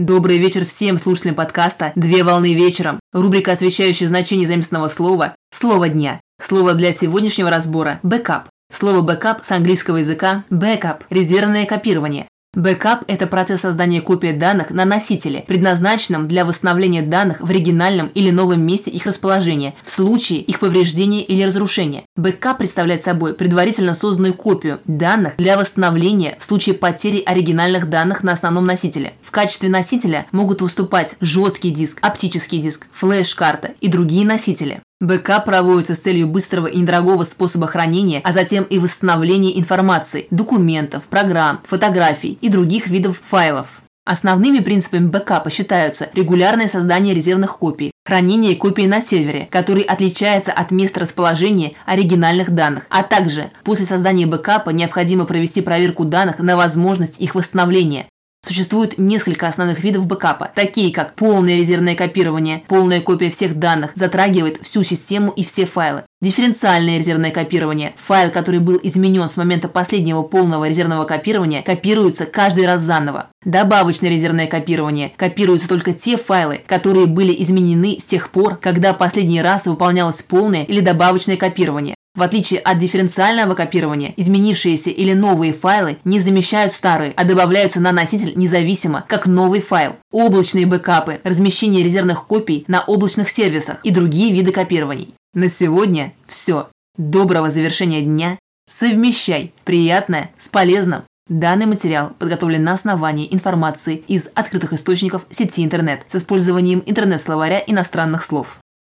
Добрый вечер всем слушателям подкаста «Две волны вечером». Рубрика, освещающая значение заместного слова «Слово дня». Слово для сегодняшнего разбора – «бэкап». Слово «бэкап» с английского языка «backup» – резервное копирование. Бэкап – это процесс создания копий данных на носителе, предназначенном для восстановления данных в оригинальном или новом месте их расположения, в случае их повреждения или разрушения. Бэкап представляет собой предварительно созданную копию данных для восстановления в случае потери оригинальных данных на основном носителе. В качестве носителя могут выступать жесткий диск, оптический диск, флеш-карта и другие носители. Бэкап проводится с целью быстрого и недорогого способа хранения, а затем и восстановления информации, документов, программ, фотографий и других видов файлов. Основными принципами бэкапа считаются регулярное создание резервных копий, хранение копий на сервере, который отличается от места расположения оригинальных данных, а также после создания бэкапа необходимо провести проверку данных на возможность их восстановления, Существует несколько основных видов бэкапа, такие как полное резервное копирование, полная копия всех данных, затрагивает всю систему и все файлы. Дифференциальное резервное копирование. Файл, который был изменен с момента последнего полного резервного копирования, копируется каждый раз заново. Добавочное резервное копирование. Копируются только те файлы, которые были изменены с тех пор, когда последний раз выполнялось полное или добавочное копирование. В отличие от дифференциального копирования, изменившиеся или новые файлы не замещают старые, а добавляются на носитель независимо, как новый файл. Облачные бэкапы, размещение резервных копий на облачных сервисах и другие виды копирований. На сегодня все. Доброго завершения дня. Совмещай приятное с полезным. Данный материал подготовлен на основании информации из открытых источников сети интернет с использованием интернет-словаря иностранных слов.